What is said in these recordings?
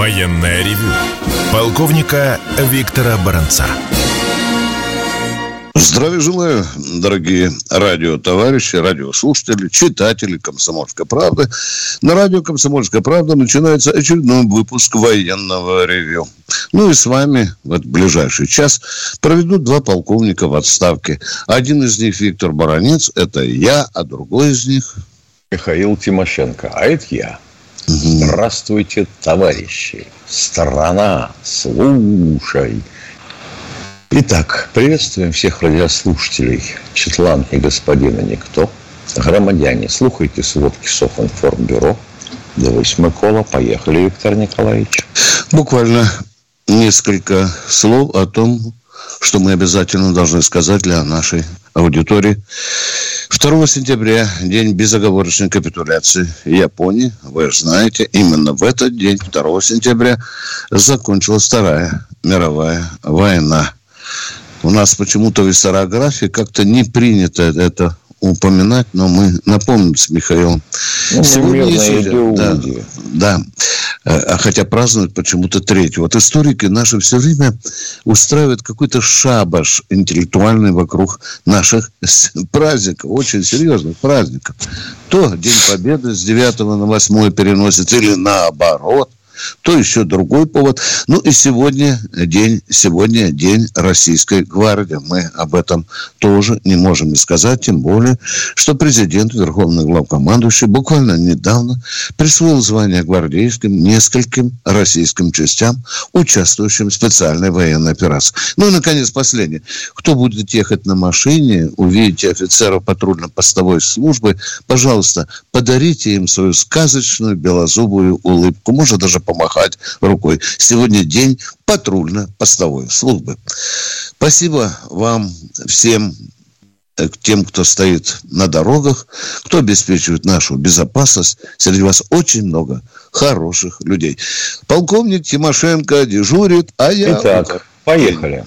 Военное ревю полковника Виктора Баранца. Здравия желаю, дорогие радиотоварищи, радиослушатели, читатели «Комсомольской правды». На радио «Комсомольская правда» начинается очередной выпуск военного ревю. Ну и с вами в этот ближайший час проведут два полковника в отставке. Один из них Виктор Баранец, это я, а другой из них... Михаил Тимошенко, а это я. Здравствуйте, товарищи. Страна, слушай. Итак, приветствуем всех радиослушателей Четлан и господина Никто. Громадяне, слухайте сводки Софинформбюро. Дивись, Микола. Поехали, Виктор Николаевич. Буквально несколько слов о том, что мы обязательно должны сказать для нашей аудитории. 2 сентября, день безоговорочной капитуляции Японии. Вы знаете, именно в этот день, 2 сентября, закончилась Вторая мировая война. У нас почему-то в историографии как-то не принято это упоминать, но мы напомним с Михаилом. Ну, Сегодня есть, да, да, а хотя празднуют почему-то третью. Вот историки наши все время устраивают какой-то шабаш интеллектуальный вокруг наших праздников, очень серьезных праздников. То День Победы с 9 на 8 переносится, или наоборот то еще другой повод. Ну и сегодня день, сегодня день Российской гвардии. Мы об этом тоже не можем не сказать, тем более, что президент, верховный главкомандующий, буквально недавно присвоил звание гвардейским нескольким российским частям, участвующим в специальной военной операции. Ну и, наконец, последнее. Кто будет ехать на машине, увидите офицеров патрульно-постовой службы, пожалуйста, подарите им свою сказочную белозубую улыбку. Может, даже помахать рукой. Сегодня день патрульно-постовой службы. Спасибо вам всем э, к тем, кто стоит на дорогах, кто обеспечивает нашу безопасность. Среди вас очень много хороших людей. Полковник Тимошенко дежурит, а я... Итак, поехали.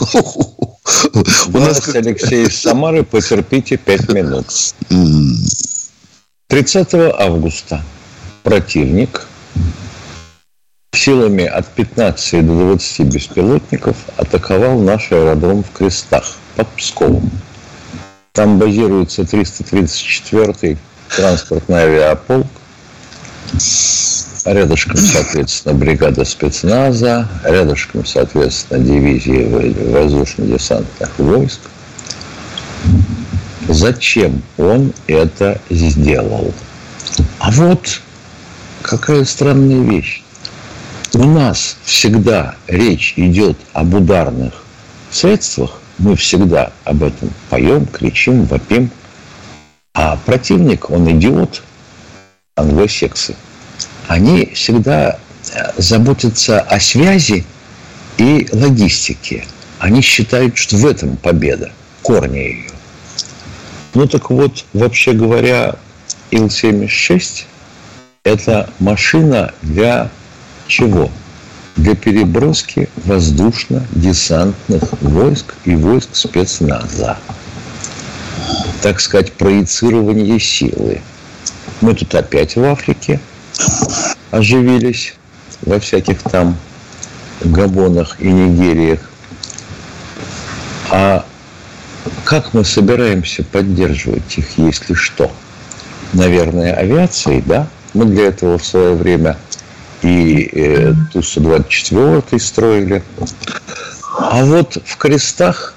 У нас Алексей из Самары, потерпите пять минут. 30 августа противник силами от 15 до 20 беспилотников атаковал наш аэродром в Крестах под Псковом. Там базируется 334-й транспортный авиаполк. Рядышком, соответственно, бригада спецназа, рядышком, соответственно, дивизии воздушно-десантных войск. Зачем он это сделал? А вот какая странная вещь. У нас всегда речь идет об ударных средствах, мы всегда об этом поем, кричим, вопим. А противник, он идиот, англосексы. Они всегда э, заботятся о связи и логистике. Они считают, что в этом победа, корни ее. Ну так вот, вообще говоря, Ил-76 это машина для чего? Для переброски воздушно-десантных войск и войск спецназа. Так сказать, проецирование силы. Мы тут опять в Африке оживились во всяких там Габонах и Нигериях. А как мы собираемся поддерживать их, если что? Наверное, авиацией, да? Мы для этого в свое время и э, Ту-124 строили. А вот в крестах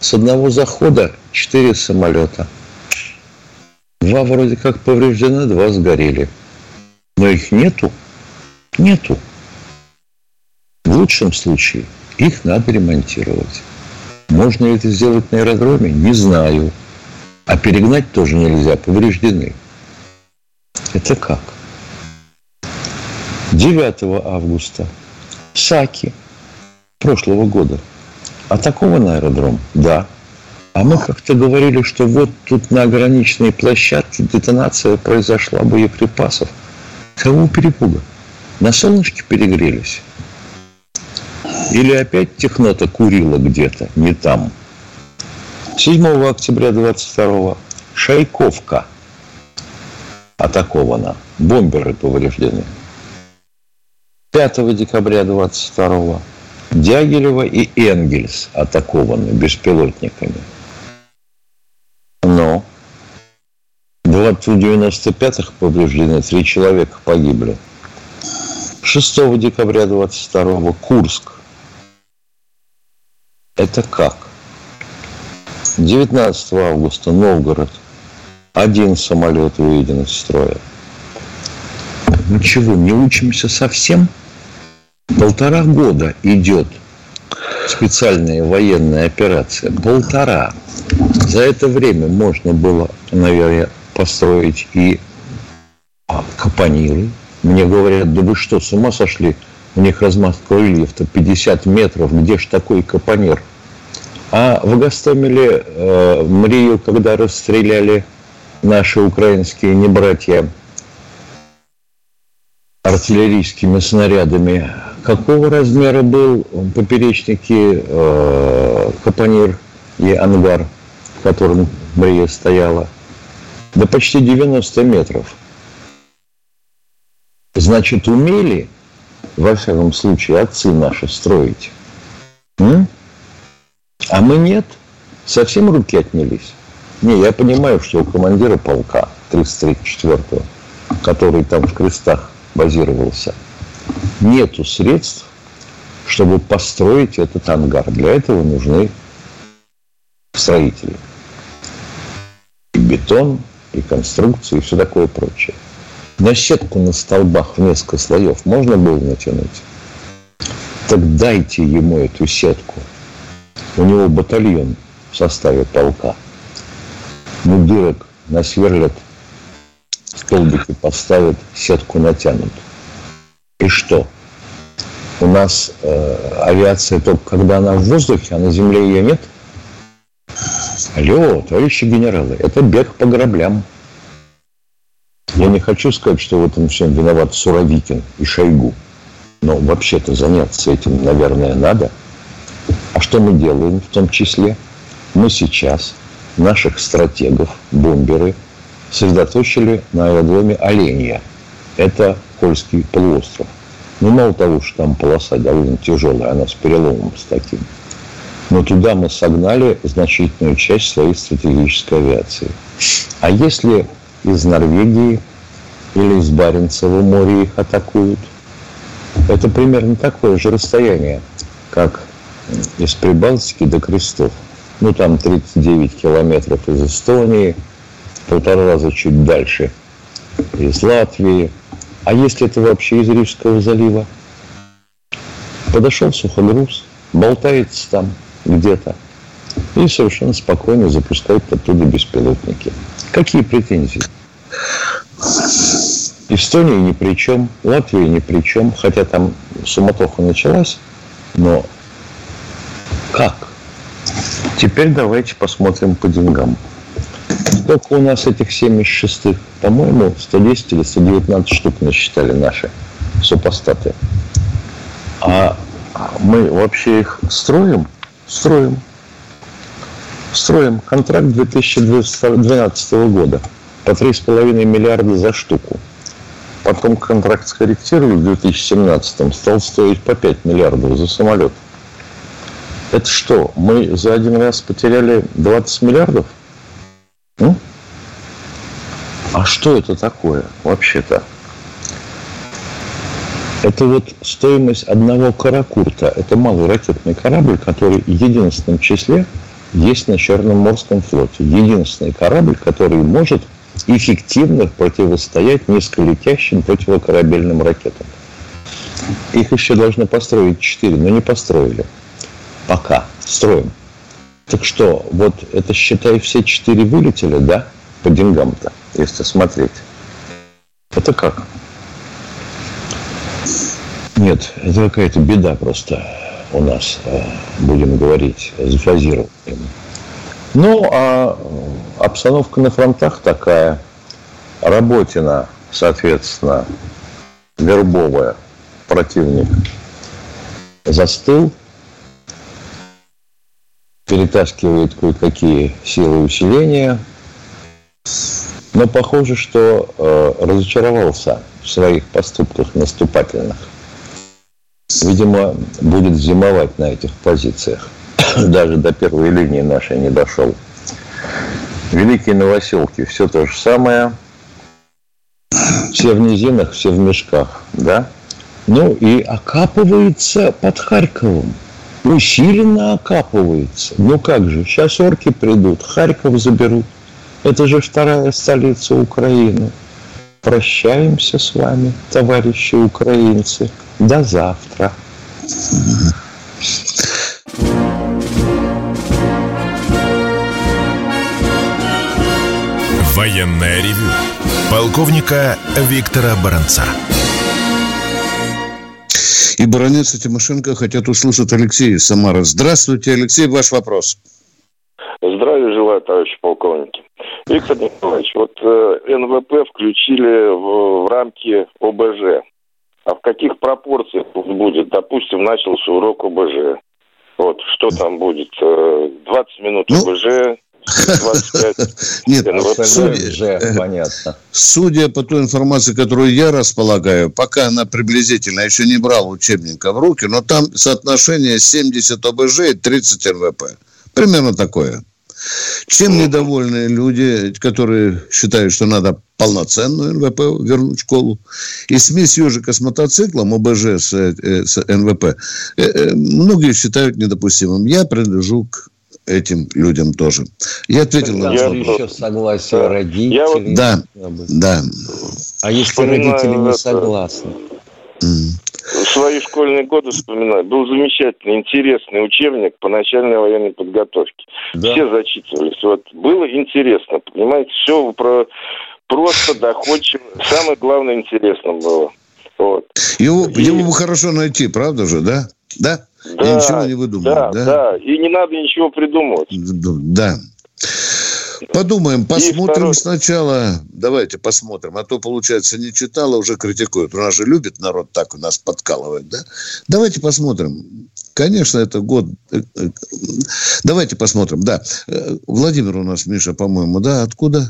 с одного захода четыре самолета. Два вроде как повреждены, два сгорели. Но их нету. Нету. В лучшем случае их надо ремонтировать. Можно ли это сделать на аэродроме? Не знаю. А перегнать тоже нельзя, повреждены. Это как? 9 августа Саки прошлого года атакован аэродром? Да. А мы как-то говорили, что вот тут на ограниченной площадке детонация произошла боеприпасов. Кого перепуга? На солнышке перегрелись? Или опять технота курила где-то, не там? 7 октября 22 Шайковка – атакована. Бомберы повреждены. 5 декабря 22 Дягилева и Энгельс атакованы беспилотниками. Но в 95-х повреждены, три человека погибли. 6 декабря 22 Курск. Это как? 19 августа Новгород. Один самолет выведен из строя. Ничего, не учимся совсем? Полтора года идет специальная военная операция. Полтора. За это время можно было, наверное, построить и капониры. Мне говорят, да вы что, с ума сошли? У них размах крыльев-то 50 метров. Где ж такой капонир? А в Гастомеле э, Мрию, когда расстреляли наши украинские небратья артиллерийскими снарядами, какого размера был поперечники э, Капонир и ангар, в котором Брия стояла? Да почти 90 метров. Значит, умели, во всяком случае, отцы наши строить. М? А мы нет. Совсем руки отнялись. Не, я понимаю, что у командира полка 33-4, который там в крестах базировался, нету средств, чтобы построить этот ангар. Для этого нужны строители. И бетон, и конструкции, и все такое прочее. На сетку на столбах в несколько слоев можно было натянуть? Так дайте ему эту сетку. У него батальон в составе полка. Ну, дырок насверлят, столбики поставят, сетку натянут. И что? У нас э, авиация только когда она в воздухе, а на земле ее нет? Алло, товарищи генералы, это бег по граблям. Я не хочу сказать, что в этом всем виноват Суровикин и Шойгу. Но вообще-то заняться этим, наверное, надо. А что мы делаем в том числе? Мы сейчас наших стратегов, бомберы, сосредоточили на аэродроме Оленья. Это Кольский полуостров. Ну, мало того, что там полоса довольно тяжелая, она с переломом с таким. Но туда мы согнали значительную часть своей стратегической авиации. А если из Норвегии или из Баренцева моря их атакуют, это примерно такое же расстояние, как из Прибалтики до Крестов. Ну, там 39 километров из Эстонии, полтора раза чуть дальше из Латвии. А если это вообще из Рижского залива? Подошел сухогруз, болтается там где-то. И совершенно спокойно запускают оттуда беспилотники. Какие претензии? Эстония ни при чем, Латвия ни при чем, хотя там суматоха началась, но как? Теперь давайте посмотрим по деньгам. Сколько у нас этих 76-х? По-моему, 110 или 119 штук насчитали наши супостаты. А мы вообще их строим? Строим. Строим контракт 2012 года по 3,5 миллиарда за штуку. Потом контракт скорректировали в 2017 стал стоить по 5 миллиардов за самолет. Это что, мы за один раз потеряли 20 миллиардов? Ну? А что это такое вообще-то? Это вот стоимость одного каракурта. Это малый ракетный корабль, который в единственном числе есть на Черном морском флоте. Единственный корабль, который может эффективно противостоять низколетящим противокорабельным ракетам. Их еще должны построить четыре, но не построили. Пока. Строим. Так что, вот это, считай, все четыре вылетели, да, по деньгам-то, если смотреть. Это как? Нет, это какая-то беда просто у нас, э, будем говорить, с фазированием. Ну, а обстановка на фронтах такая. Работина, соответственно, вербовая, противник застыл, перетаскивает кое-какие силы усиления. Но похоже, что э, разочаровался в своих поступках наступательных. Видимо, будет зимовать на этих позициях. Даже до первой линии нашей не дошел. Великие новоселки, все то же самое. Все в низинах, все в мешках, да? Ну и окапывается под Харьковом. Усиленно окапывается. Ну как же, сейчас орки придут, Харьков заберут. Это же вторая столица Украины. Прощаемся с вами, товарищи украинцы. До завтра. Военное ревю полковника Виктора Баранца. И баронец и Тимошенко хотят услышать Алексея из Самары. Здравствуйте, Алексей, ваш вопрос. Здравия желаю, товарищи полковники. Виктор Николаевич, вот э, НВП включили в, в рамки ОБЖ. А в каких пропорциях будет? Допустим, начался урок ОБЖ. Вот, что там будет? 20 э, минут ну, ОБЖ, 25. Нет, НВП. Судя, понятно. Судя по той информации, которую я располагаю, пока она приблизительно, я еще не брал учебника в руки, но там соотношение 70 ОБЖ и 30 НВП. Примерно такое. Чем недовольны люди, которые считают, что надо полноценную НВП вернуть в школу? И смесь ежика с мотоциклом, ОБЖ с, э, с НВП, э, э, многие считают недопустимым. Я принадлежу к этим людям тоже. Я ответил на вопрос. еще согласие родителей. Я вот... Да, да. А если родители не согласны? Свои школьные годы вспоминаю. Был замечательный, интересный учебник по начальной военной подготовке. Да. Все зачитывались. Вот было интересно, понимаете, все про просто доходчиво. Самое главное интересно было. Вот. Его, И... его бы хорошо найти, правда же, да? Да? Да, и ничего не выдумывать, да, да? Да, и не надо ничего придумывать. Да. Подумаем, посмотрим второй... сначала. Давайте посмотрим. А то, получается, не читала, уже критикуют. У нас же любит народ так у нас подкалывать, да? Давайте посмотрим. Конечно, это год... Э, э, давайте посмотрим, да. Э, Владимир у нас, Миша, по-моему, да? Откуда?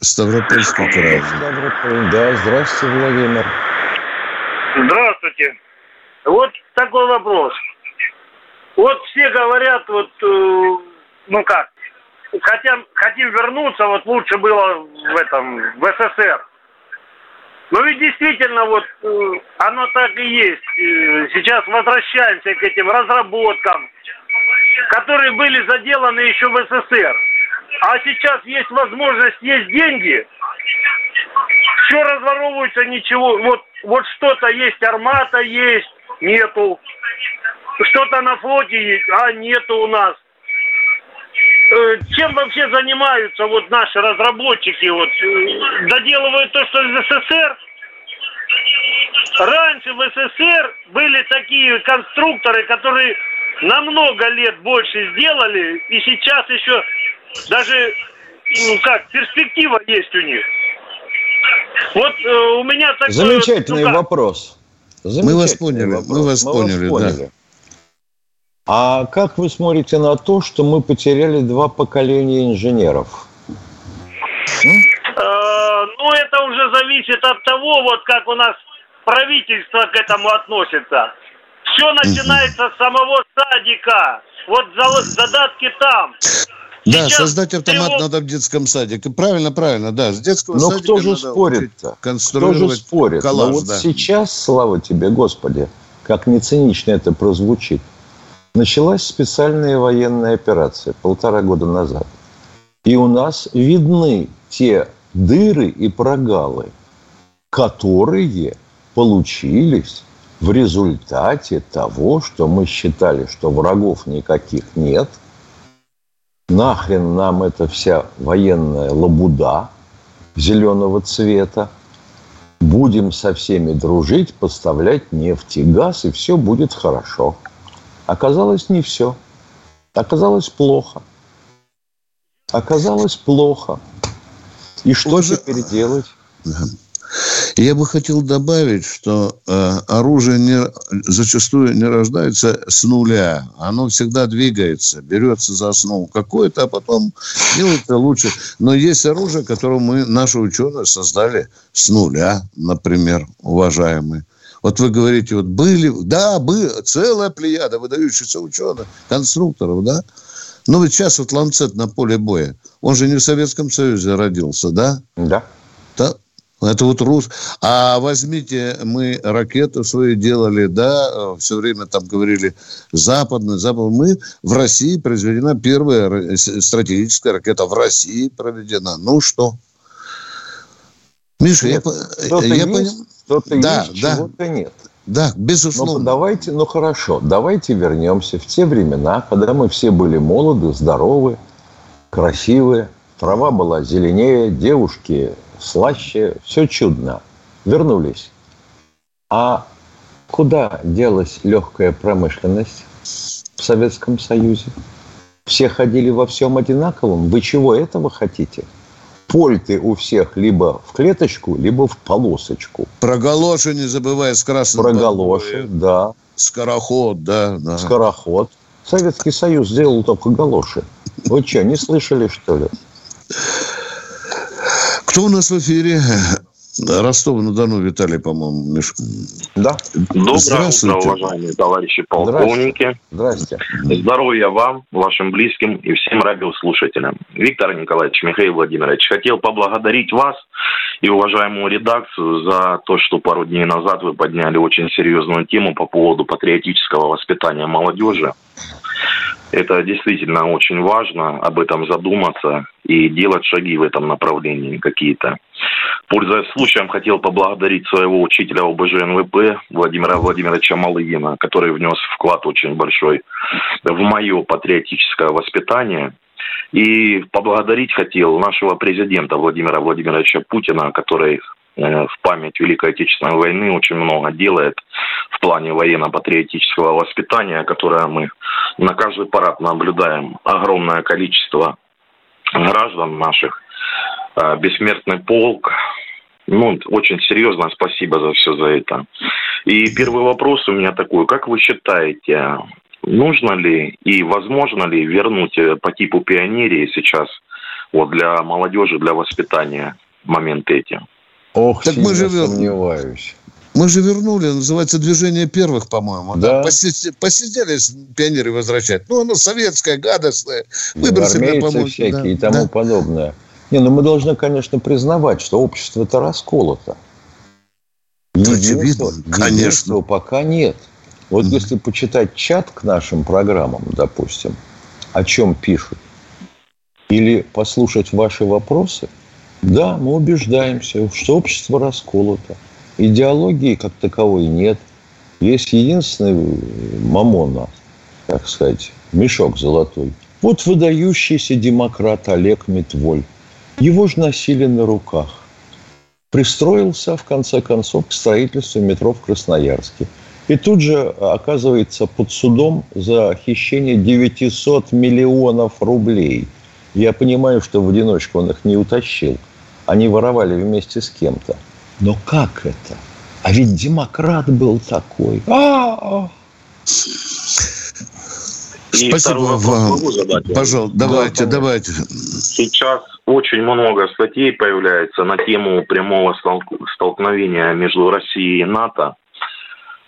Ставропольский край. Ставрополь, да. Здравствуйте, Владимир. Здравствуйте. Вот такой вопрос. Вот все говорят, вот, ну как, хотим, хотим вернуться, вот лучше было в этом, в СССР. Но ведь действительно вот э, оно так и есть. Э, сейчас возвращаемся к этим разработкам, которые были заделаны еще в СССР. А сейчас есть возможность, есть деньги, все разворовывается, ничего. Вот, вот что-то есть, армата есть, нету. Что-то на флоте есть, а нету у нас. Э, чем вообще занимаются вот наши разработчики? Вот, э, доделывают то, что из СССР? Раньше в СССР были такие конструкторы, которые намного лет больше сделали, и сейчас еще даже, ну как, перспектива есть у них. Вот э, у меня такой... Замечательный ну, вопрос. Замечательный мы вас поняли, вопрос. мы вас мы поняли, вас поняли. да. А как вы смотрите на то, что мы потеряли два поколения инженеров? Э, ну, это уже зависит от того, вот как у нас правительство к этому относится. Все начинается с самого садика. Вот задатки там. Да, Сейчас создать автомат его... надо в детском садике. Правильно, правильно, да. С детского Но садика кто же спорит-то? Кто же спорит? Коллаж, Но вот да. сейчас, слава тебе, Господи, как не цинично это прозвучит, началась специальная военная операция полтора года назад. И у нас видны те дыры и прогалы, которые получились в результате того, что мы считали, что врагов никаких нет, нахрен нам эта вся военная лабуда зеленого цвета, будем со всеми дружить, поставлять нефть и газ, и все будет хорошо – Оказалось, не все. Оказалось плохо. Оказалось плохо. И что Уже... теперь делать? Я бы хотел добавить, что э, оружие не, зачастую не рождается с нуля. Оно всегда двигается, берется за основу какое-то, а потом делается лучше. Но есть оружие, которое мы, наши ученые, создали с нуля, например, уважаемые. Вот вы говорите, вот были, да, были, целая плеяда выдающихся ученых, конструкторов, да. Но вот сейчас вот Ланцет на поле боя, он же не в Советском Союзе родился, да? Да. Да, это вот рус. А возьмите, мы ракету свою делали, да, все время там говорили западную, западную. Мы в России произведена первая стратегическая ракета в России проведена. Ну что? Миша, нет, я, я понял. Что-то да, есть, да. чего-то нет. Да, безусловно. Ну, давайте, ну хорошо, давайте вернемся в те времена, когда мы все были молоды, здоровы, красивые, трава была зеленее, девушки слаще, все чудно. Вернулись. А куда делась легкая промышленность в Советском Союзе? Все ходили во всем одинаковом. Вы чего этого хотите? Польты у всех либо в клеточку, либо в полосочку. Про галоши не забывай с красным. Про галоши, да. Скороход, да, да. Скороход. Советский Союз сделал только галоши. Вы что, не слышали, что ли? Кто у нас в эфире? Ростов-на-Дону Виталий, по-моему, Миш... Да. Доброе утро, уважаемые товарищи полковники. Здрасте. Здоровья вам, вашим близким и всем радиослушателям. Виктор Николаевич, Михаил Владимирович, хотел поблагодарить вас и уважаемую редакцию за то, что пару дней назад вы подняли очень серьезную тему по поводу патриотического воспитания молодежи. Это действительно очень важно, об этом задуматься и делать шаги в этом направлении какие-то. Пользуясь случаем, хотел поблагодарить своего учителя ОБЖ НВП Владимира Владимировича Малыгина, который внес вклад очень большой в мое патриотическое воспитание. И поблагодарить хотел нашего президента Владимира Владимировича Путина, который в память Великой Отечественной войны очень много делает в плане военно-патриотического воспитания, которое мы на каждый парад наблюдаем. Огромное количество граждан наших, э, бессмертный полк. Ну, очень серьезно спасибо за все за это. И первый вопрос у меня такой. Как вы считаете, нужно ли и возможно ли вернуть э, по типу пионерии сейчас вот для молодежи, для воспитания моменты эти? Ох, так мы же сомневаюсь. Мы же вернули, называется движение первых, по-моему. Да. Посидели, посидели пионеры возвращать. Ну, оно советское, гадостное. Выбор себе помочь. всякие да. и тому да. подобное. Не, ну мы должны, конечно, признавать, что общество-то расколото. Единства, конечно. пока нет. Вот mm-hmm. если почитать чат к нашим программам, допустим, о чем пишут, или послушать ваши вопросы – да, мы убеждаемся, что общество расколото. Идеологии как таковой нет. Есть единственный мамона, так сказать, мешок золотой. Вот выдающийся демократ Олег Митволь. Его же носили на руках. Пристроился, в конце концов, к строительству метро в Красноярске. И тут же оказывается под судом за хищение 900 миллионов рублей. Я понимаю, что в одиночку он их не утащил – они воровали вместе с кем-то. Но как это? А ведь демократ был такой. А-а-а. Спасибо вам. Пожалуйста, давайте, да, давайте. Сейчас очень много статей появляется на тему прямого столкновения между Россией и НАТО.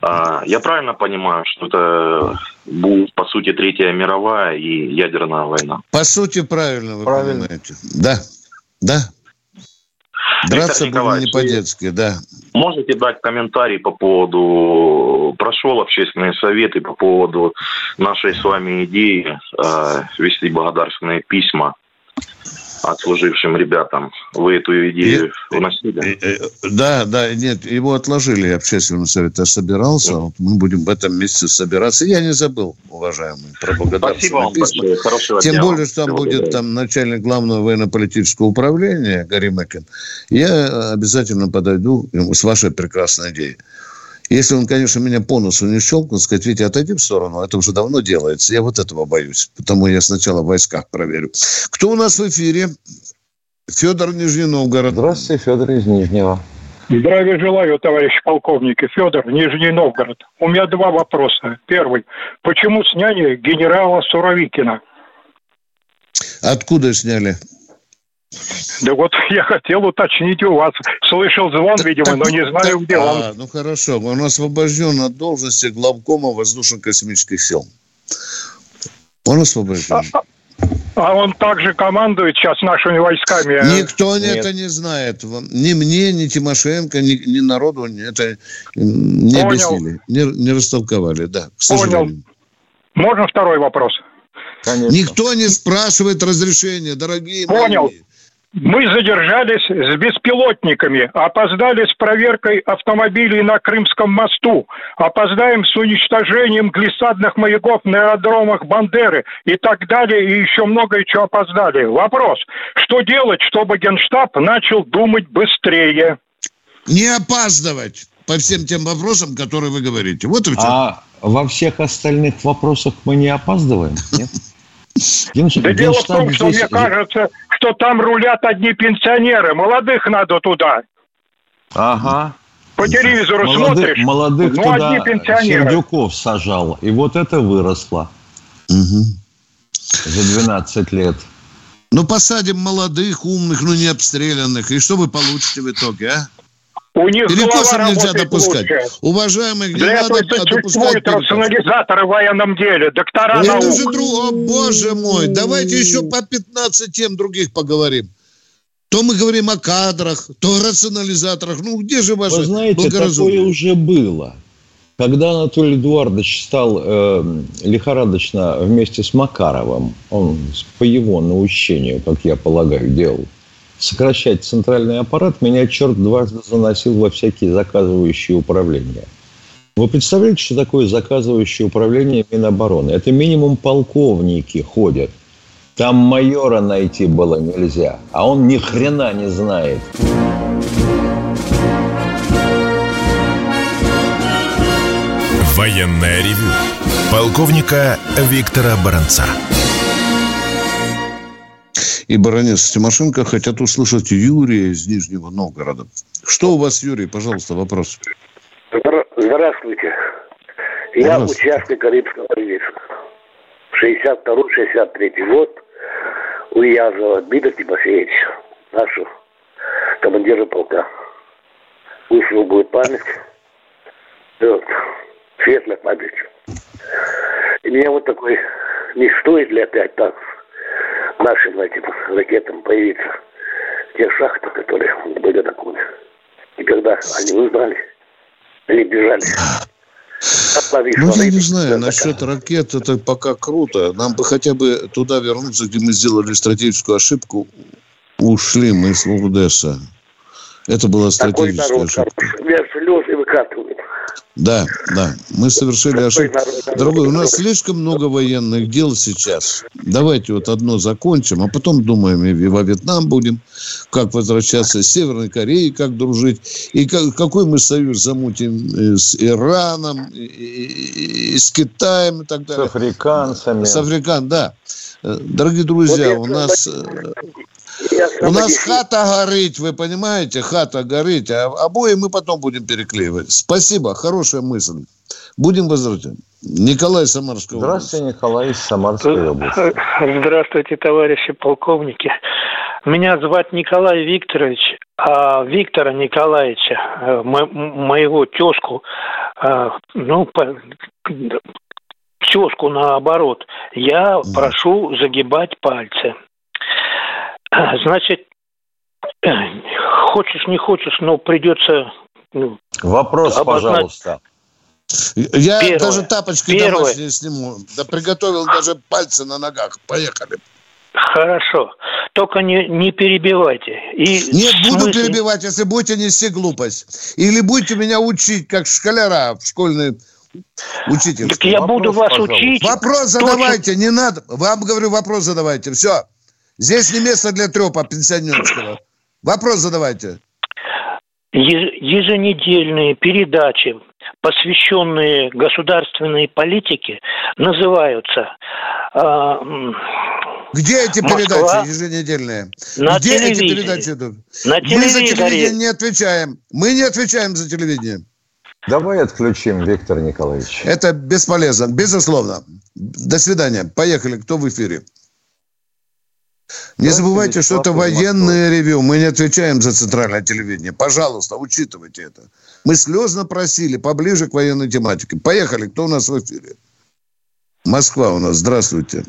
А, я правильно понимаю, что это будет, по сути, Третья мировая и ядерная война? По сути, правильно вы правильно. понимаете. Да, да, Драться было не по-детски, да. Можете дать комментарий по поводу... Прошел общественный совет и по поводу нашей с вами идеи э, вести благодарственные письма отслужившим ребятам. Вы эту идею и, вносили? Э, да, да, нет, его отложили, общественный совет. Я собирался, вот мы будем в этом месяце собираться. Я не забыл, уважаемые, про благодарственные письма. Большое. Тем дня. более, что там будет там начальник главного военно-политического управления Гарри Мэкин. Я обязательно подойду с вашей прекрасной идеей. Если он, конечно, меня по носу не щелкнул, сказать, Витя, отойди в сторону, это уже давно делается. Я вот этого боюсь. Потому я сначала в войсках проверю. Кто у нас в эфире? Федор Нижний Новгород. Здравствуйте, Федор из Нижнего. Здравия желаю, товарищ полковник Федор, Нижний Новгород. У меня два вопроса. Первый. Почему сняли генерала Суровикина? Откуда сняли? Да вот я хотел уточнить у вас. Слышал звон, видимо, но не знаю, где он. А, ну хорошо, он освобожден от должности главкома воздушно-космических сил. Он освобожден. А, а он также командует сейчас нашими войсками. Никто Нет. это не знает. Ни мне, ни Тимошенко, ни, ни народу это не Понял. объяснили, не, не растолковали. Да, к Понял. Можно второй вопрос? Конечно. Никто не спрашивает разрешения, дорогие Понял. мои. Мы задержались с беспилотниками, опоздали с проверкой автомобилей на Крымском мосту, опоздаем с уничтожением глиссадных маяков на аэродромах Бандеры и так далее, и еще многое чего опоздали. Вопрос, что делать, чтобы Генштаб начал думать быстрее? Не опаздывать по всем тем вопросам, которые вы говорите. Вот и все. А во всех остальных вопросах мы не опаздываем, нет? Да дело в том, что мне кажется, что там рулят одни пенсионеры. Молодых надо туда. Ага. По телевизору молодых, смотришь, молодых ну, туда одни пенсионеры. Сердюков сажал. И вот это выросло. Угу. За 12 лет. Ну, посадим молодых, умных, но не обстрелянных. И что вы получите в итоге, а? У них Перекосов нельзя допускать. Лучше. Уважаемых, Для этого существуют рационализаторы в военном деле, доктора Это наук. Же друг... О, боже мой, давайте еще по 15 тем других поговорим. То мы говорим о кадрах, то о рационализаторах. Ну, где же ваше Вы знаете, такое уже было. Когда Анатолий Эдуардович стал э, лихорадочно вместе с Макаровым, он по его наущению, как я полагаю, делал, сокращать центральный аппарат, меня черт дважды заносил во всякие заказывающие управления. Вы представляете, что такое заказывающее управление Минобороны? Это минимум полковники ходят. Там майора найти было нельзя, а он ни хрена не знает. Военная ревю. Полковника Виктора Баранца и баронец Тимошенко хотят услышать Юрия из Нижнего Новгорода. Что у вас, Юрий, пожалуйста, вопрос. Здравствуйте. Я участник Карибского рейса. 62-63 год у Язова Дмитрия Тимофеевича, нашего командира полка. Пусть будет память. Вот. Светлая память. И меня вот такой, не стоит ли опять так нашим этим ракетам появиться те шахты, которые были на Кубе. И когда они узнали, они бежали. Ну, я не знаю, насчет ракет это пока круто. Нам бы хотя бы туда вернуться, где мы сделали стратегическую ошибку. Ушли мы с Лудеса. Это была стратегическая ошибка. Слезы выкатывают. Да, да. Мы совершили ошибку. Дорогой, у нас слишком много военных дел сейчас. Давайте вот одно закончим, а потом думаем и во Вьетнам будем, как возвращаться с Северной Кореей, как дружить, и как, какой мы союз замутим э, с Ираном, и, и, и с Китаем и так далее. С африканцами. С африкан, да. Э, дорогие друзья, у нас у нас хата горит, вы понимаете, хата горит, а обои мы потом будем переклеивать. Спасибо, хорошая мысль. Будем возвращать. Николай Самарская Здравствуйте, Николай из Самарской области. Здравствуйте, товарищи полковники. Меня зовут Николай Викторович, а Виктора Николаевича, э, моего тезку, э, ну, тезку наоборот, я прошу загибать пальцы. Значит, хочешь, не хочешь, но придется... Ну, Вопрос, обознать... пожалуйста. Я Первое. даже тапочки Первое. домашние сниму. Да приготовил даже пальцы на ногах. Поехали. Хорошо. Только не, не перебивайте. И Нет, буду смысле... перебивать, если будете нести глупость. Или будете меня учить, как школяра в школьной учитель. Так я вопрос, буду вас пожалуйста. учить. Вопрос задавайте, не надо. Вам говорю, вопрос задавайте. Все. Здесь не место для трепа пенсионерского. Вопрос задавайте. Еженедельные передачи посвященные государственной политике, называются э, Где эти Москва. передачи еженедельные? На Где эти телевидении. передачи идут? на Мы за телевидение не отвечаем. Мы не отвечаем за телевидение. Давай отключим, Виктор Николаевич. Это бесполезно, безусловно. До свидания. Поехали. Кто в эфире? Не забывайте, что это Москвы. военное ревю. Мы не отвечаем за центральное телевидение. Пожалуйста, учитывайте это. Мы слезно просили поближе к военной тематике. Поехали. Кто у нас в эфире? Москва у нас. Здравствуйте.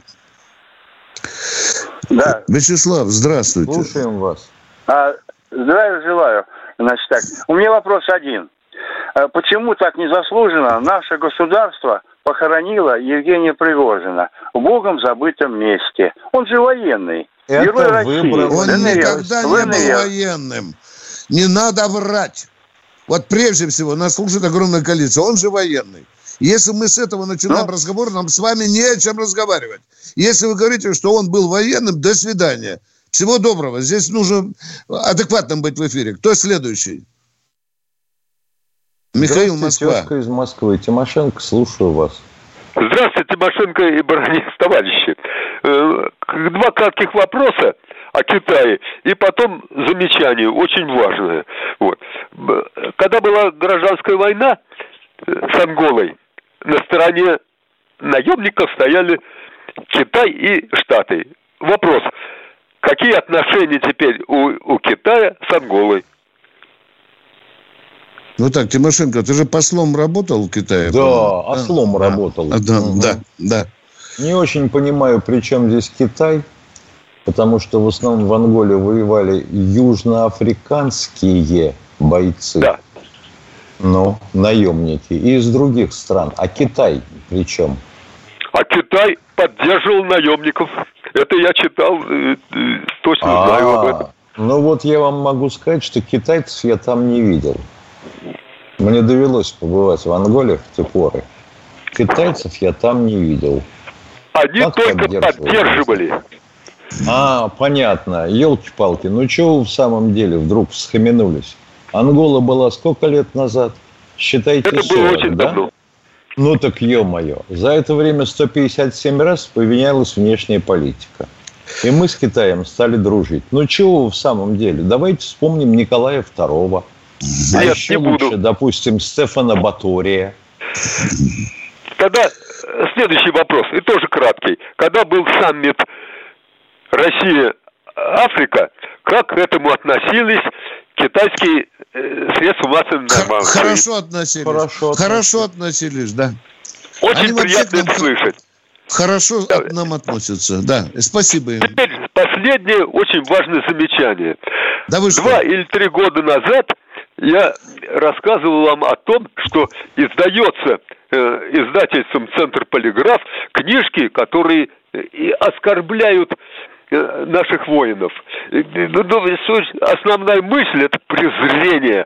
Да. Вячеслав, здравствуйте. Слушаем вас. А, здравия желаю. Значит так, у меня вопрос один. А Почему так незаслуженно наше государство похоронило Евгения Пригожина в богом забытом месте? Он же военный. Это Герой России. выбрано. Он ДНР, никогда не был военным. Не надо врать. Вот прежде всего, нас слушает огромное количество. Он же военный. Если мы с этого начинаем Ну? разговор, нам с вами не о чем разговаривать. Если вы говорите, что он был военным, до свидания. Всего доброго. Здесь нужно адекватным быть в эфире. Кто следующий? Михаил Москва. из Москвы. Тимошенко, слушаю вас. Здравствуйте, Тимошенко и Баранец, товарищи. Э, Два кратких вопроса о Китае и потом замечание, очень важное. Вот. Когда была гражданская война э, с Анголой, на стороне наемников стояли Китай и Штаты. Вопрос, какие отношения теперь у, у Китая с Анголой? Ну так, Тимошенко, ты же послом работал в Китае? Да, по-моему? ослом работал. А, да, Мгм. да, да. Не очень понимаю, при чем здесь Китай, потому что в основном в Анголе воевали южноафриканские бойцы. Да. Ну, наемники. И из других стран. А Китай при чем? А Китай поддерживал наемников. Это я читал, э, э, точно знаю об этом. Ну вот я вам могу сказать, что китайцев я там не видел. Мне довелось побывать в Анголе в те поры. Китайцев я там не видел. Они Как только поддерживали? А, понятно. Елки-палки. Ну чего вы в самом деле вдруг схаменулись? Ангола была сколько лет назад? Считайте, Это 40, было очень да? давно. Ну так ё-моё. За это время 157 раз поменялась внешняя политика. И мы с Китаем стали дружить. Ну чего вы в самом деле? Давайте вспомним Николая II. А Нет, еще не буду. лучше, допустим, Стефана Батория. Тогда э, следующий вопрос, и тоже краткий. Когда был саммит Россия-Африка, как к этому относились китайские э, средства массовой информации? Хорошо относились. Хорошо Хорошо относились, да. Очень Они приятно это слышать. Хорошо Да. к нам относятся. Да, спасибо им. Теперь последнее очень важное замечание. Да вы что? Два или три года назад я рассказывал вам о том, что издается э, издательством «Центр Полиграф» книжки, которые э, и оскорбляют э, наших воинов. Э, ну, ну, основная мысль – это презрение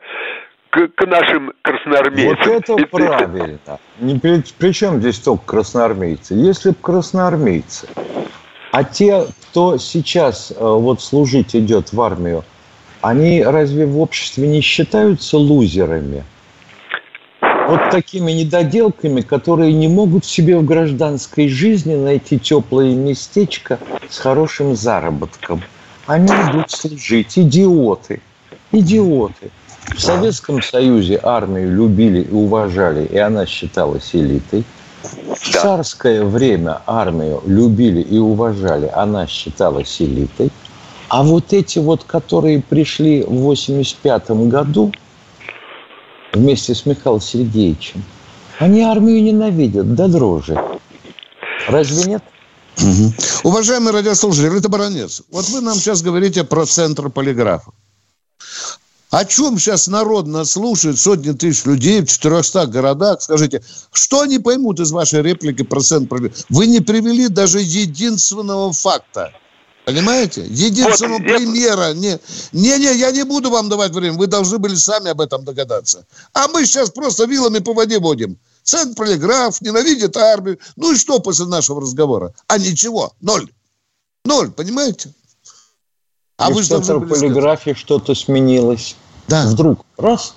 к, к нашим красноармейцам. Вот это И- правильно. Не при, при чем здесь только красноармейцы? Если бы красноармейцы, а те, кто сейчас вот служить идет в армию, они разве в обществе не считаются лузерами? Вот такими недоделками, которые не могут себе в гражданской жизни найти теплое местечко с хорошим заработком. Они идут служить. Идиоты. Идиоты. В Советском Союзе армию любили и уважали, и она считалась элитой. В царское время армию любили и уважали, она считалась элитой. А вот эти вот, которые пришли в 85 году вместе с Михаилом Сергеевичем, они армию ненавидят до дрожи. Разве нет? Мгм. Уважаемые радиослушатели, это Баранец. Вот вы нам сейчас говорите про центр полиграфа. О чем сейчас народ нас слушает, сотни тысяч людей в 400 городах? Скажите, что они поймут из вашей реплики про центр полиграфа? Вы не привели даже единственного факта. Понимаете? Единственного Вот, я- примера. Не, не, не, я не буду вам давать время. Вы должны были сами об этом догадаться. А мы сейчас просто вилами по воде водим. Центр полиграф, ненавидит армию. Ну и что после нашего разговора? А ничего. Ноль. Ноль, понимаете? А И вы в сказать. полиграфии что-то сменилось. Да. Вдруг раз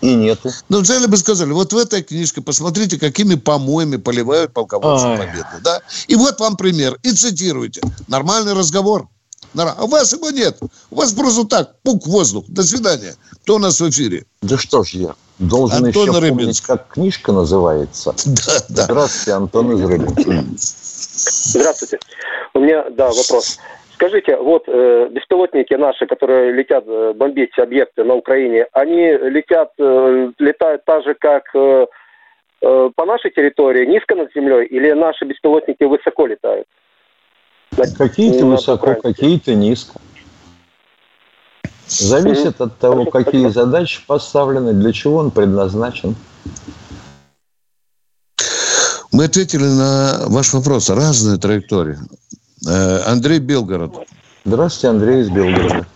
и нету. Ну, взяли бы сказали, вот в этой книжке посмотрите, какими помоями поливают полководцев победы. Да? И вот вам пример. И цитируйте. Нормальный разговор. А у вас его нет. У вас просто так, пук в воздух. До свидания. Кто у нас в эфире? Да что ж я должен Антон еще помнить, Рыбинск. как книжка называется. Да, да. Здравствуйте, Антон из Рыбинска. Здравствуйте. У меня, да, вопрос. Скажите, вот э, беспилотники наши, которые летят э, бомбить объекты на Украине, они летят, э, летают так же, как э, э, по нашей территории, низко над землей, или наши беспилотники высоко летают? Какие-то высоко, Украине. какие-то низко. Зависит от того, какие задачи поставлены, для чего он предназначен. Мы ответили на ваш вопрос. Разные траектории. Э, Андрей Белгород. Здравствуйте, Андрей из Белгорода.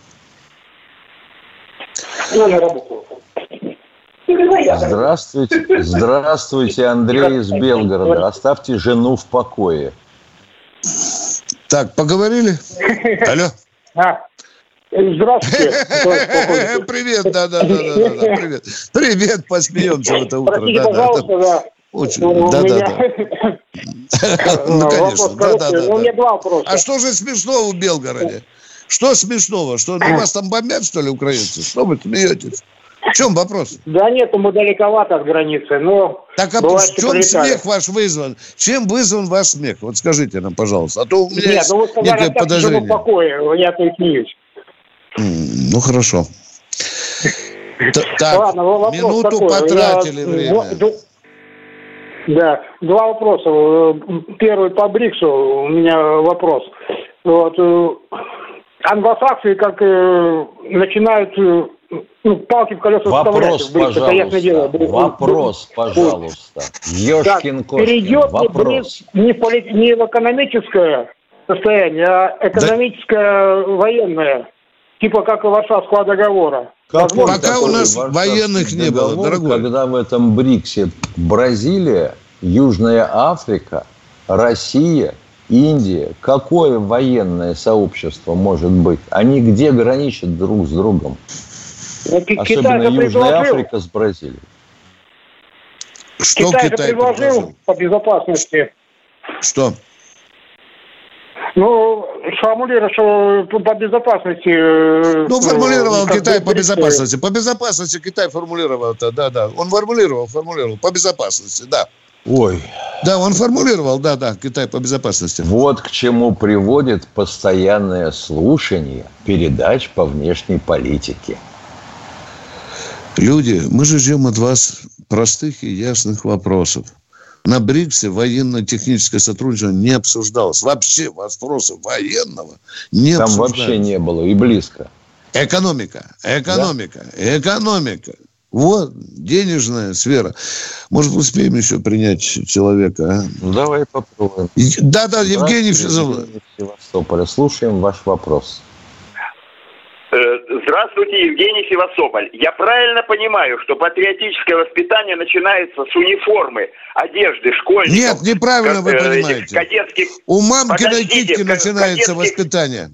Здравствуйте, здравствуйте, Андрей из Белгорода. Оставьте жену в покое. Так, поговорили? Алло. А, Здравствуйте. Привет, да, да, да, да, да, да, привет. Привет, посмеемся в это утро. Простите, да. пожалуйста, да. Очень, У да, да, меня- да. Ну, конечно, да, да, да, Ну, У меня да. два вопроса. А что же смешного в Белгороде? Что смешного? Что, ну, вас там бомбят, что ли, украинцы? Что вы смеетесь? В чем вопрос? Да нет, мы далековато от границы, но Так а бывает, в чем смех ваш вызван? Чем вызван ваш смех? Вот скажите нам, пожалуйста. А то у меня Нет, есть ну вы сказали, некое в подозрение. покое, я то и смеюсь. Ну, хорошо. Так, Ладно, минуту такой. потратили Я, время. Да, два вопроса. Э, Первый по Бриксу у меня вопрос. Вот, э, англосаксы как э, начинают э, ну, палки в колеса Вопрос, вставлять в БРИКС. Это ясное дело. пожалуйста. Вопрос, пожалуйста. Так, Ешкин перейдет Вопрос. Не поли- не в экономическое состояние, а экономическое военное? Типа как и Варшавского договора. Какой Пока у нас военных не было, договор, дорогой. Когда в этом БРИКСе Бразилия, Южная Африка, Россия, Индия. Какое военное сообщество может быть? Они где граничат друг с другом? Ну, Особенно Южная предложил, Африка с Бразилией. Что Китай, Китай, предложил, предложил? по безопасности. Что? Ну, формулировал, что по безопасности... э, Ну, формулировал э, как Китай по безопасности. По безопасности Китай формулировал это, да, да. Он формулировал, формулировал. По безопасности, да. Ой, Да, он формулировал, да, да, Китай по безопасности. вот к чему приводит постоянное слушание передач по внешней политике. Люди, мы же ждем от вас простых и ясных вопросов. На БРИКСе военно-техническое сотрудничество не обсуждалось. Вообще вопросы военного не Там вообще не было и близко. Экономика, экономика, экономика. Вот денежная сфера. Может, успеем еще принять человека, а? Ну, давай попробуем. Да-да, Евгений Физов. Севастополя. Слушаем ваш вопрос. Э, Здравствуйте, Евгений Севастополь. Я правильно понимаю, что патриотическое воспитание начинается с униформы, одежды школьников. Нет, неправильно вы как, э, понимаете. Кадетских... У мамкиной как- начинается кадетских- воспитание.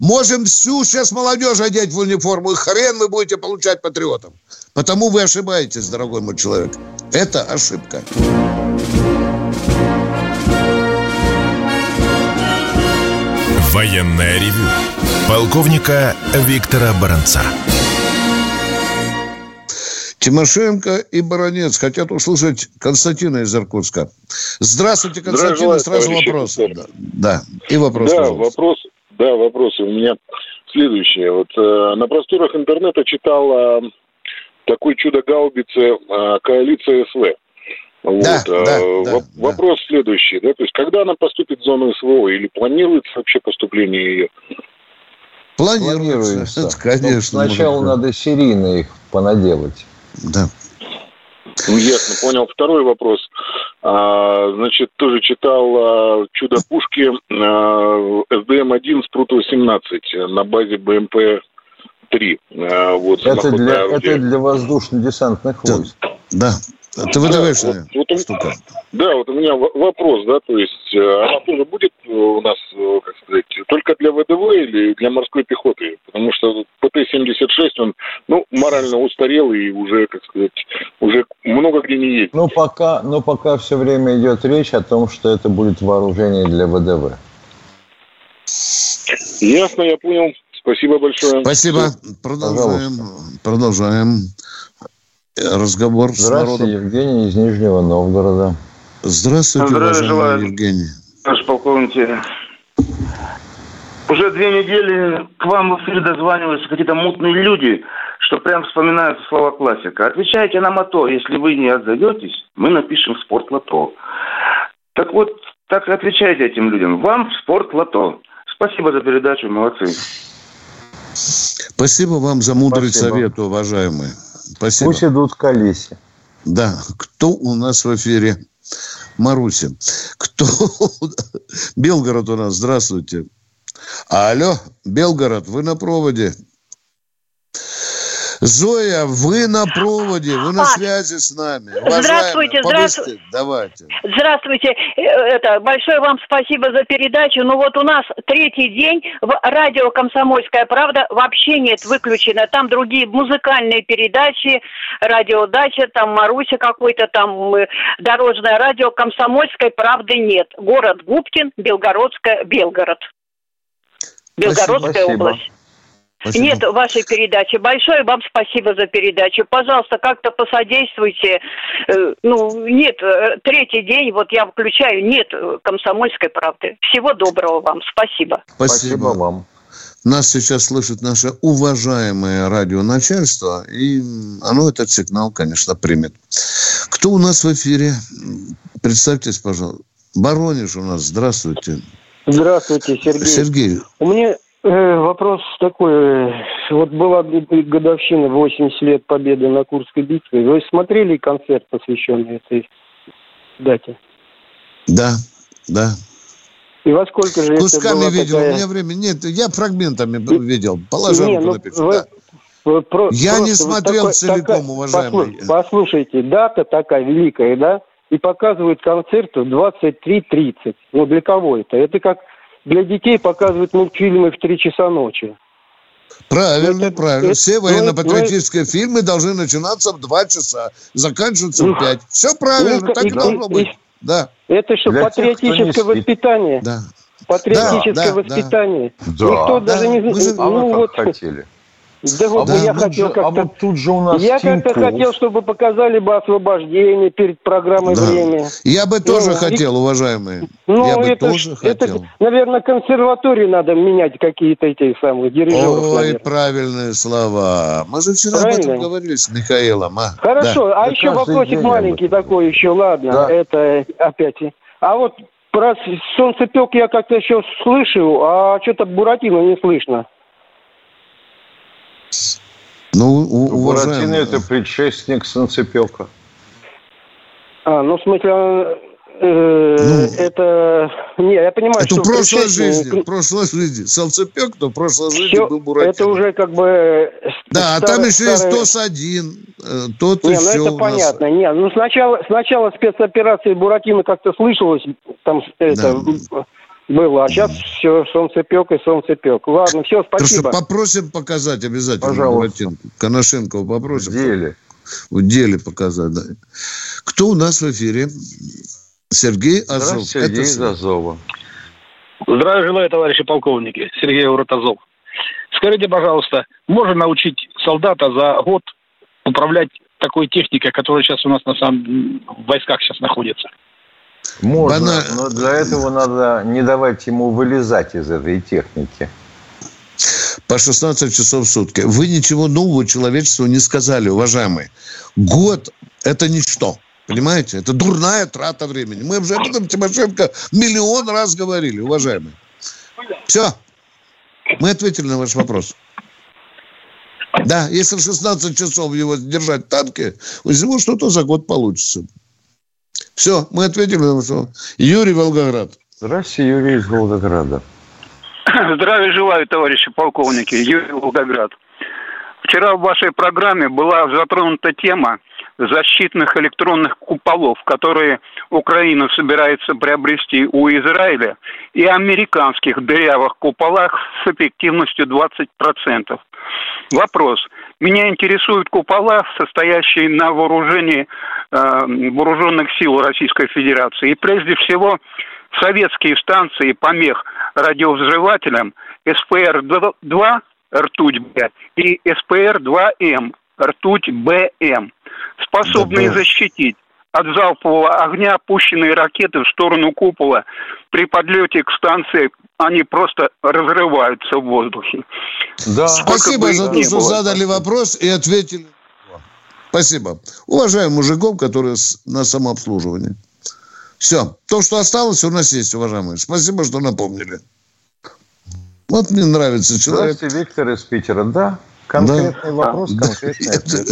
Можем всю сейчас молодежь одеть в униформу, и хрен вы будете получать патриотов. Потому вы ошибаетесь, дорогой мой человек. Это ошибка. Военное ревю полковника Виктора Баранца. Тимошенко и Баранец хотят услышать Константина из Иркутска. Здравствуйте, Константин. Сразу вопрос. Да, да. И вопрос. да, пожалуйста. вопрос, да, вопрос у меня следующий. Вот э, на просторах интернета читал э, такой чудо-гаубицы э, коалиция СВ. Вот, Да, э, да, воп- да, да. вопрос следующий, да, то есть когда она поступит в зону СВО или планируется вообще поступление ее? Планируется. Планируется. Конечно. Ну, сначала может быть. надо серийно их понаделать. Да. Ну, ясно, понял. Второй вопрос. А, значит, тоже читал а, «Чудо-пушки» а, СДМ-1 Спрут-18 на базе БМП-3. А, вот, Это для, это для воздушно-десантных Да. войск. Да. Это выдаваешная да, вот, вот, штука. Да, вот у меня вопрос, да, то есть э, она тоже будет у нас, э, как сказать, только для ВДВ или для морской пехоты? Потому что ПТ-76, он, ну, морально устарел и уже, как сказать, уже много где не едет. Ну, пока, но пока все время идет речь о том, что это будет вооружение для ВДВ. Ясно, я понял. Спасибо большое. Спасибо. Продолжаем. Пожалуйста. Продолжаем разговор с народом. Евгений из Нижнего Новгорода. Здравствуйте, Здравия желаю, Евгений. Наш полковник. Уже две недели к вам в эфире дозваниваются какие-то мутные люди, что прям вспоминают слова классика. Отвечайте нам о то, если вы не отзоветесь, мы напишем в спорт лото. Так вот, так и отвечайте этим людям. Вам в спорт лото. Спасибо за передачу, молодцы. Спасибо вам за мудрый Спасибо. совет, уважаемые. Спасибо. Пусть идут в колесе. Да. Кто у нас в эфире? Маруся. Кто? Белгород у нас. Здравствуйте. Алло, Белгород, вы на проводе. Зоя, вы на проводе, вы на а, связи с нами. Уважаемые, здравствуйте, здравствуйте. Давайте. Здравствуйте. Э, это, большое вам спасибо за передачу. Ну вот у нас третий день в радио «Комсомольская правда» вообще нет выключено. Там другие музыкальные передачи, радиодача, там Маруся какой-то, там э, дорожное радио «Комсомольской правды» нет. Город Губкин, Белгородская, Белгород. Белгородская спасибо. область. Спасибо. Нет вашей передачи. Большое вам спасибо за передачу. Пожалуйста, как-то посодействуйте. Э, ну, нет, э, третий день, вот я включаю, нет э, комсомольской правды. Всего доброго вам. Спасибо. Спасибо, спасибо вам. Нас сейчас слышит наше уважаемое радионачальство, и оно этот сигнал, конечно, примет. Кто у нас в эфире? Представьтесь, пожалуйста. Барониш у нас, здравствуйте. Здравствуйте, Сергей. Сергей. У меня вопрос такой. Вот была годовщина 80 лет победы на Курской битве. Вы смотрели концерт, посвященный этой дате? Да, да. И во сколько же Кусками это была видел, такая... у меня время нет. Я фрагментами видел. Положил не, ну, вы, да. вы, про, Я не смотрел такой, целиком, такая, уважаемый. Послушайте, дата такая великая, да? И показывают концерт в 23.30. Ну, для кого это? Это как для детей показывают мультфильмы в 3 часа ночи. Правильно, это, правильно. Это, Все военно-патриотические ну, фильмы должны начинаться в 2 часа, заканчиваться в 5. Все правильно, ну, так и, и должно и, быть. И, да. Это что, Для патриотическое тех, воспитание? Да. Патриотическое да, воспитание. Да. Никто да. даже не... Мы же, ну, а вы вот, хотели? Да, вот а я хотел как-то... А вот тут же у нас Я как-то хотел, чтобы показали бы освобождение перед программой да. «Время». Я бы тоже ну, хотел, и... уважаемые. Ну, я бы это, тоже это, хотел. наверное, консерватории надо менять какие-то эти самые дирижеры. Ой, наверное. правильные слова. Мы же вчера Правильно? об этом говорили с Михаилом. А? Хорошо, да. а да еще вопросик маленький такой еще, ладно, да. это опять... А вот про солнцепек я как-то еще слышу, а что-то Буратино не слышно. Ну, у, уважаемый... Буратино это предшественник Санцепека. А, ну, в смысле, э, ну, это... Не, я понимаю, это что... в прошлой жизни, в прошлой жизни. Санцепек, то в прошлой жизни Все, был Буратино. Это уже как бы... Да, старый, а там еще старый... есть ТОС-1, тот не, еще ну это понятно. Не, ну сначала, сначала спецоперации Буратино как-то слышалось, там это... Да было. А сейчас все солнцепек и солнцепек. Ладно, все, спасибо. Хорошо, попросим показать обязательно. Пожалуйста. Коношенкова попросим. В деле. В деле показать, да. Кто у нас в эфире? Сергей Азов. Сергей Это... Азова. Здравия желаю, товарищи полковники. Сергей Уротазов. Скажите, пожалуйста, можно научить солдата за год управлять такой техникой, которая сейчас у нас на самом в войсках сейчас находится? Можно, Бана... но для этого надо не давать ему вылезать из этой техники. По 16 часов в сутки. Вы ничего нового человечеству не сказали, уважаемые. Год – это ничто. Понимаете? Это дурная трата времени. Мы уже об этом Тимошенко миллион раз говорили, уважаемые. Все. Мы ответили на ваш вопрос. Да, если 16 часов его держать в танке, у него что-то за год получится. Все, мы ответили на вопрос. Юрий Волгоград. Здравствуйте, Юрий из Волгограда. Здравия желаю, товарищи полковники. Юрий Волгоград. Вчера в вашей программе была затронута тема защитных электронных куполов, которые Украина собирается приобрести у Израиля, и американских дырявых куполах с эффективностью 20%. Вопрос. Меня интересуют купола, состоящие на вооружении э, вооруженных сил Российской Федерации. И прежде всего советские станции помех радиовзрывателям СПР-2 ртуть Б и СПР-2М ртуть БМ, способные защитить от залпового огня опущенные ракеты в сторону купола. При подлете к станции они просто разрываются в воздухе. Да. Спасибо за то, что было. задали вопрос и ответили. Спасибо. Уважаем мужиков, которые на самообслуживании. Все. То, что осталось, у нас есть, уважаемые. Спасибо, что напомнили. Вот мне нравится человек. Здравствуйте, Виктор из Питера. Да, конкретный да. вопрос, конкретный ответ.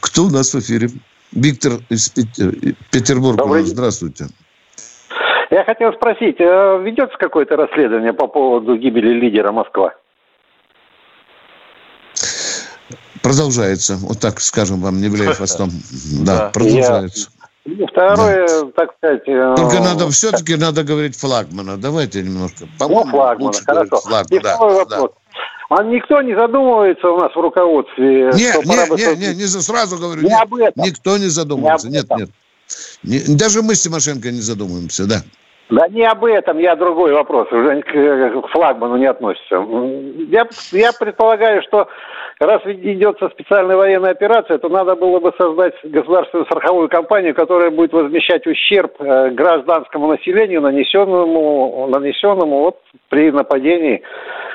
Кто у нас в эфире? Виктор из Петербурга. Добрый Здравствуйте. Я хотел спросить, э, ведется какое-то расследование по поводу гибели лидера Москва? Продолжается. Вот так скажем вам, не вляя хвостом. Да, продолжается. И второе, да. так сказать... Э, Только надо, все-таки надо говорить флагмана. Давайте немножко. Ну, флагмана, хорошо. Флагман, И да, второй вопрос. Да. А никто не задумывается у нас в руководстве? Нет, нет, нет, нет, не сразу говорю. Не нет, об этом. Никто не задумывается. Не нет, нет. Не, даже мы с Тимошенко не задумываемся, да. Да не об этом, я другой вопрос, уже к, к флагману не относится. Я, я предполагаю, что раз ведется специальная военная операция, то надо было бы создать государственную страховую компанию, которая будет возмещать ущерб э, гражданскому населению, нанесенному, нанесенному вот при нападении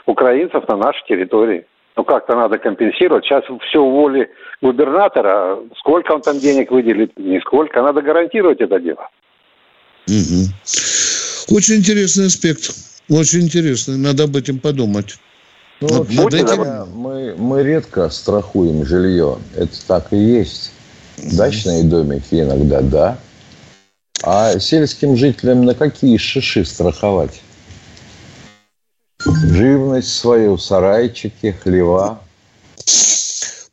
украинцев на нашей территории. Ну, как-то надо компенсировать. Сейчас все в воле губернатора. Сколько он там денег выделит, нисколько. Надо гарантировать это дело. Угу. Очень интересный аспект. Очень интересный. Надо об этом подумать. Ну, вот над этим... мы, мы редко страхуем жилье. Это так и есть. Дачные домики иногда, да. А сельским жителям на какие шиши страховать? Живность свою, сарайчики, хлева.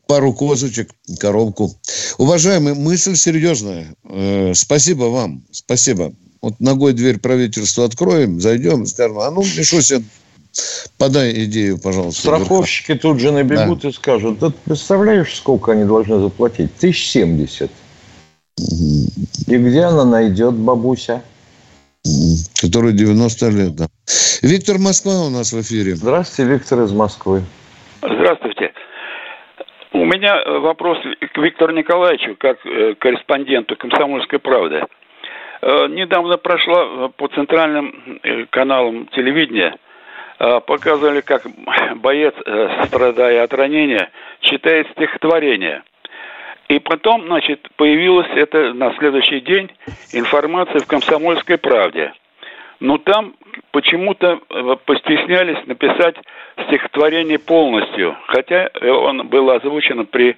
Пару козочек, коровку. Уважаемый, мысль серьезная. Э, спасибо вам. Спасибо. Вот ногой дверь правительства откроем, зайдем, скажем, а ну, Мишусин, подай идею, пожалуйста. Страховщики вверху. тут же набегут да. и скажут, да представляешь, сколько они должны заплатить? Тысяч семьдесят. И где она найдет бабуся? Который 90 лет, да. Виктор Москва у нас в эфире. Здравствуйте, Виктор из Москвы. Здравствуйте. У меня вопрос к Виктору Николаевичу, как э, корреспонденту «Комсомольской правды». Э, недавно прошла э, по центральным э, каналам телевидения, показывали, как боец, страдая от ранения, читает стихотворение. И потом, значит, появилась это на следующий день информация в «Комсомольской правде». Но там почему-то постеснялись написать стихотворение полностью, хотя он был озвучен при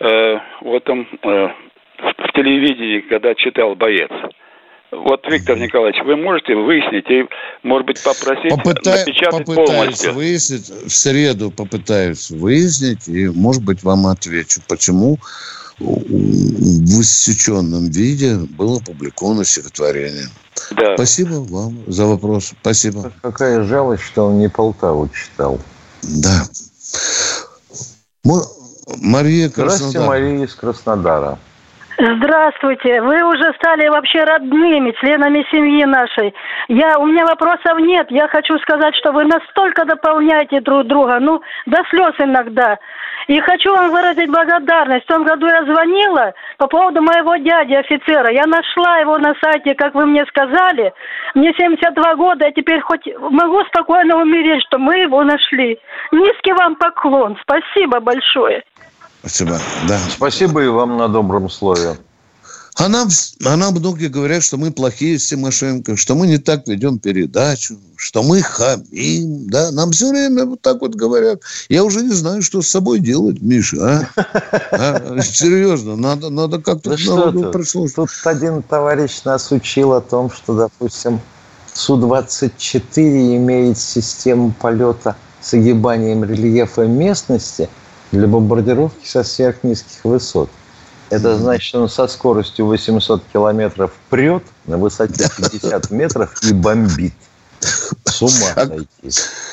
э, в этом э, в телевидении, когда читал боец. Вот, Виктор Николаевич, вы можете выяснить и, может быть, попросить Попытай, напечатать попытаюсь полностью? выяснить, в среду попытаюсь выяснить, и, может быть, вам отвечу, почему в иссеченном виде было опубликовано стихотворение. Да. Спасибо вам за вопрос. Спасибо. Какая жалость, что он не Полтаву читал. Да. Мария Краснодар. Здравствуйте, Мария из Краснодара. Здравствуйте. Вы уже стали вообще родными, членами семьи нашей. Я, у меня вопросов нет. Я хочу сказать, что вы настолько дополняете друг друга, ну, до слез иногда. И хочу вам выразить благодарность. В том году я звонила по поводу моего дяди, офицера. Я нашла его на сайте, как вы мне сказали. Мне 72 года, я теперь хоть могу спокойно умереть, что мы его нашли. Низкий вам поклон. Спасибо большое. Спасибо. Да. Спасибо и вам на добром слове. А нам, а нам многие говорят, что мы плохие с Тимошенко, что мы не так ведем передачу, что мы хамим. Да? Нам все время вот так вот говорят. Я уже не знаю, что с собой делать, Миша. А? А? Серьезно, надо, надо как-то ну, прислушаться. Тут один товарищ нас учил о том, что, допустим, Су-24 имеет систему полета с огибанием рельефа местности – для бомбардировки со сверхнизких высот. Это значит, что он со скоростью 800 километров прет на высоте 50 метров и бомбит. С ума А сойти.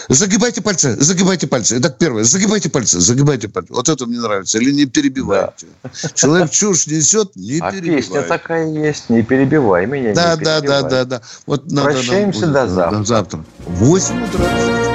Загибайте пальцы, загибайте пальцы. Итак, первое. Загибайте пальцы, загибайте пальцы. Вот это мне нравится. Или не перебивайте. Человек чушь несет, не А перебивайте. песня такая есть, не перебивай меня. Да, не да, да, перебивай. да, да. Вот надо Прощаемся до да, завтра. До завтра. В 8 утра.